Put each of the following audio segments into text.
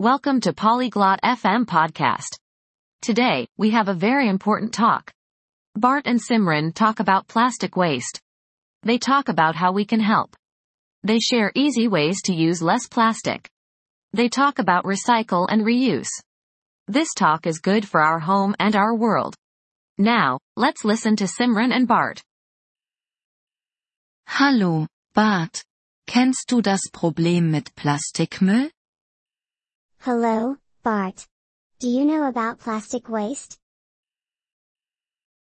Welcome to Polyglot FM podcast. Today, we have a very important talk. Bart and Simran talk about plastic waste. They talk about how we can help. They share easy ways to use less plastic. They talk about recycle and reuse. This talk is good for our home and our world. Now, let's listen to Simran and Bart. Hallo, Bart. Kennst du das Problem mit Plastikmüll? Hello, Bart. Do you know about plastic waste?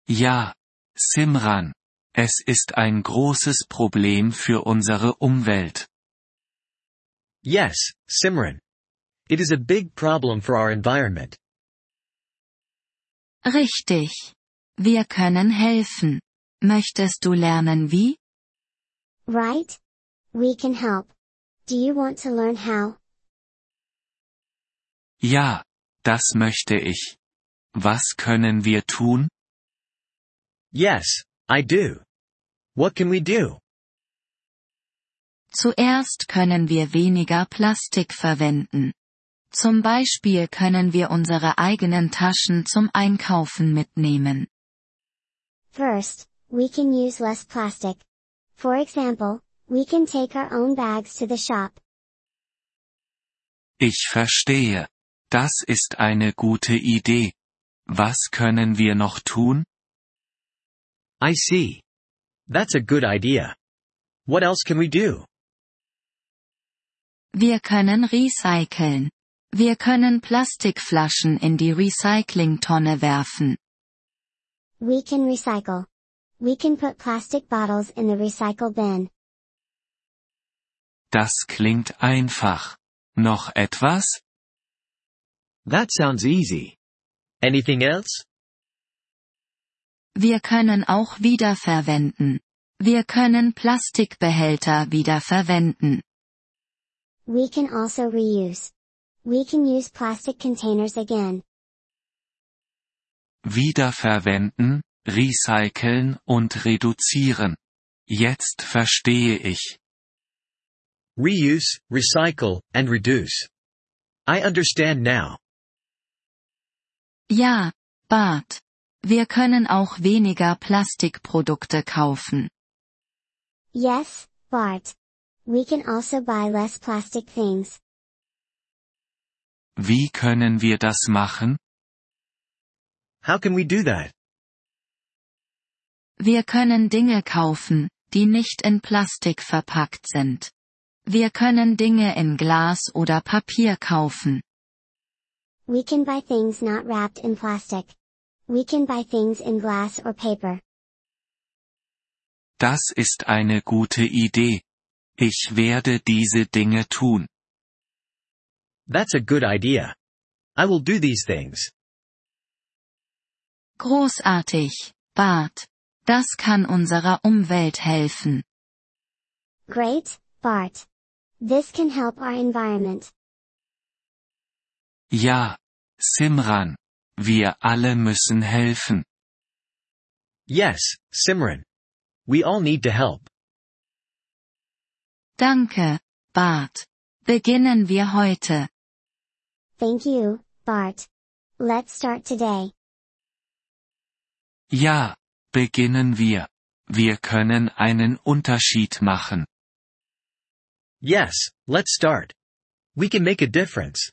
Ja, Simran. Es ist ein großes Problem für unsere Umwelt. Yes, Simran. It is a big problem for our environment. Richtig. Wir können helfen. Möchtest du lernen wie? Right? We can help. Do you want to learn how? Ja, das möchte ich. Was können wir tun? Yes, I do. What can we do? Zuerst können wir weniger Plastik verwenden. Zum Beispiel können wir unsere eigenen Taschen zum Einkaufen mitnehmen. First, we can use less plastic. For example, we can take our own bags to the shop. Ich verstehe. Das ist eine gute Idee. Was können wir noch tun? I see. That's a good idea. What else can we do? Wir können recyceln. Wir können Plastikflaschen in die Recyclingtonne werfen. We can recycle. We can put plastic bottles in the recycle bin. Das klingt einfach. Noch etwas? That sounds easy. Anything else? Wir können auch wiederverwenden. Wir können Plastikbehälter wiederverwenden. We can also reuse. We can use plastic containers again. Wiederverwenden, recyceln und reduzieren. Jetzt verstehe ich. Reuse, recycle, and reduce. I understand now. Ja, Bart. Wir können auch weniger Plastikprodukte kaufen. Yes, Bart. We can also buy less plastic things. Wie können wir das machen? How can we do that? Wir können Dinge kaufen, die nicht in Plastik verpackt sind. Wir können Dinge in Glas oder Papier kaufen. We can buy things not wrapped in plastic. We can buy things in glass or paper. Das ist eine gute Idee. Ich werde diese Dinge tun. That's a good idea. I will do these things. Großartig, Bart. Das kann unserer Umwelt helfen. Great, Bart. This can help our environment. Ja, Simran. Wir alle müssen helfen. Yes, Simran. We all need to help. Danke, Bart. Beginnen wir heute. Thank you, Bart. Let's start today. Ja, beginnen wir. Wir können einen Unterschied machen. Yes, let's start. We can make a difference.